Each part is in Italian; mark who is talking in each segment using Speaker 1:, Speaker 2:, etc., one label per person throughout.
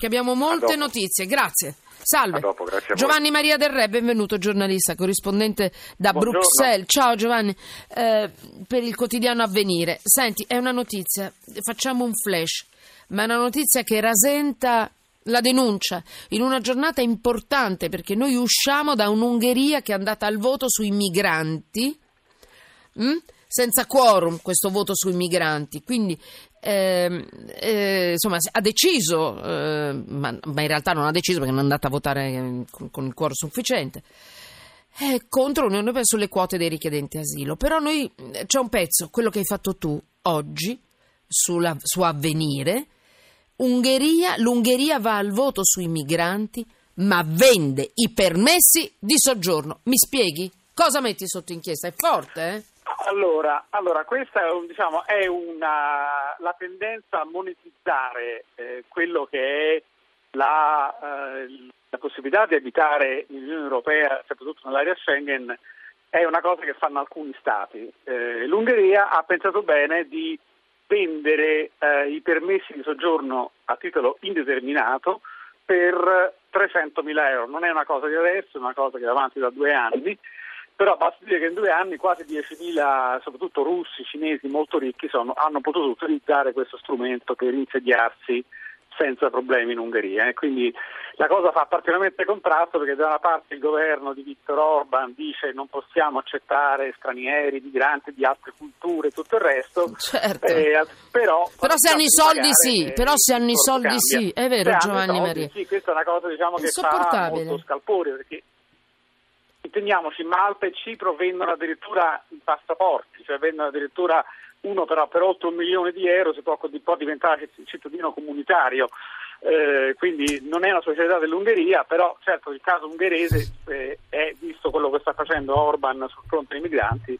Speaker 1: che abbiamo molte notizie. Grazie. Salve.
Speaker 2: Dopo.
Speaker 1: Giovanni Maria Del Re, benvenuto giornalista, corrispondente da
Speaker 2: Buongiorno.
Speaker 1: Bruxelles. Ciao Giovanni, Eh, per il quotidiano Avvenire. Senti, è una notizia, facciamo un flash, ma è una notizia che rasenta la denuncia in una giornata importante perché noi usciamo da un'Ungheria che è andata al voto sui migranti, mm? senza quorum questo voto sui migranti, quindi ehm, eh, insomma ha deciso, eh, ma, ma in realtà non ha deciso perché non è andata a votare eh, con, con il quorum sufficiente. contro l'Unione Europea sulle quote dei richiedenti asilo. Però noi eh, c'è un pezzo, quello che hai fatto tu oggi sulla, su Avvenire. Ungheria, L'Ungheria va al voto sui migranti, ma vende i permessi di soggiorno. Mi spieghi? Cosa metti sotto inchiesta? È forte, eh?
Speaker 2: Allora, allora, questa è, diciamo, è una, la tendenza a monetizzare eh, quello che è la, eh, la possibilità di abitare nell'Unione Europea, soprattutto nell'area Schengen, è una cosa che fanno alcuni Stati. Eh, L'Ungheria ha pensato bene di vendere eh, i permessi di soggiorno a titolo indeterminato per 300.000 euro. Non è una cosa di adesso, è una cosa che va avanti da due anni, però basta dire che in due anni quasi 10.000, soprattutto russi, cinesi molto ricchi, sono- hanno potuto utilizzare questo strumento per insediarsi senza problemi in Ungheria. eh. Quindi la cosa fa particolarmente contrasto perché da una parte il governo di Viktor Orban dice non possiamo accettare stranieri, migranti di altre culture e tutto il resto,
Speaker 1: Certo.
Speaker 2: eh, però,
Speaker 1: Però se hanno i soldi sì,
Speaker 2: eh,
Speaker 1: però se hanno i soldi
Speaker 2: cambia.
Speaker 1: sì, è vero
Speaker 2: Se
Speaker 1: Giovanni
Speaker 2: soldi,
Speaker 1: Maria.
Speaker 2: Sì, questa è una cosa diciamo, che fa molto scalpore perché intendiamoci, Malta e Cipro vendono addirittura i passaporti, cioè vendono addirittura uno però per oltre un milione di euro si può diventare cittadino comunitario. Eh, quindi non è una specialità dell'Ungheria, però certo il caso ungherese eh, è, visto quello che sta facendo Orban sul fronte dei migranti,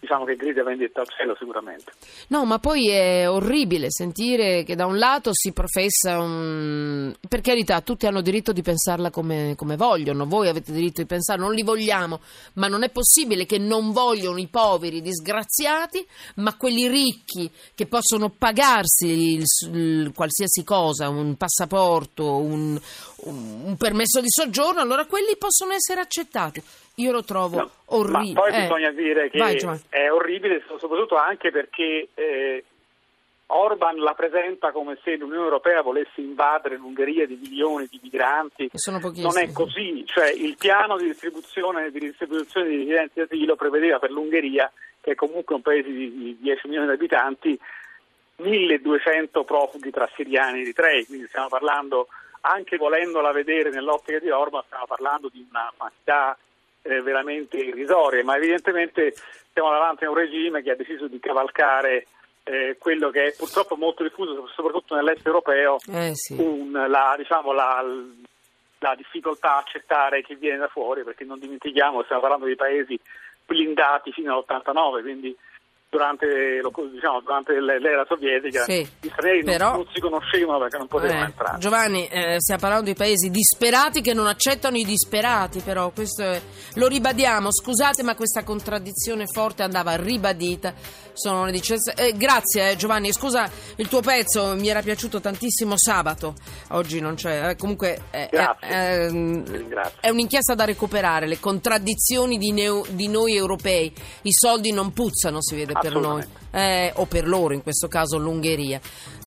Speaker 2: diciamo che grida vendetta al cielo sicuramente.
Speaker 1: No, ma poi è orribile sentire che da un lato si professa un... Per carità, tutti hanno diritto di pensarla come, come vogliono, voi avete diritto di pensarla, non li vogliamo, ma non è possibile che non vogliono i poveri disgraziati, ma quelli ricchi che possono pagarsi il- il- qualsiasi cosa, un passaporto, un, un- permesso di soggiorno, allora quelli possono essere accettati. Io lo trovo
Speaker 2: No,
Speaker 1: orribile.
Speaker 2: Ma poi
Speaker 1: Eh,
Speaker 2: bisogna dire che
Speaker 1: vai,
Speaker 2: è orribile soprattutto anche perché eh, Orban la presenta come se l'Unione Europea volesse invadere l'Ungheria di milioni di migranti. Non è così, cioè il piano di distribuzione, di distribuzione di richiedenti asilo prevedeva per l'Ungheria, che è comunque un paese di, di 10 milioni di abitanti, 1200 profughi tra siriani e eritrei, quindi stiamo parlando, anche volendola vedere nell'ottica di Orban, stiamo parlando di una quantità eh, veramente irrisorie, ma evidentemente siamo davanti a un regime che ha deciso di cavalcare eh, quello che è purtroppo molto diffuso, soprattutto nell'est europeo,
Speaker 1: Eh sì.
Speaker 2: un- la, diciamo, la, la difficoltà a accettare chi viene da fuori, perché non dimentichiamo, stiamo parlando di paesi blindati fino all'89, quindi durante, diciamo, durante l'era sovietica
Speaker 1: Sì,
Speaker 2: gli stranieri non-
Speaker 1: però-
Speaker 2: non, si conoscevano perché non potevano
Speaker 1: Eh,
Speaker 2: entrare.
Speaker 1: Giovanni, eh, stiamo parlando di paesi disperati che non accettano i disperati, però questo è- lo ribadiamo. Scusate, ma questa contraddizione forte andava ribadita. Sono le 17 eh, grazie eh, Giovanni, scusa il tuo pezzo, mi era piaciuto tantissimo sabato. Oggi non c'è. eh, comunque eh, eh, ehm, è un'inchiesta da recuperare, le contraddizioni di, neo- di noi europei. I soldi non puzzano, si vede per noi. Eh, o per loro, in questo caso l'Ungheria.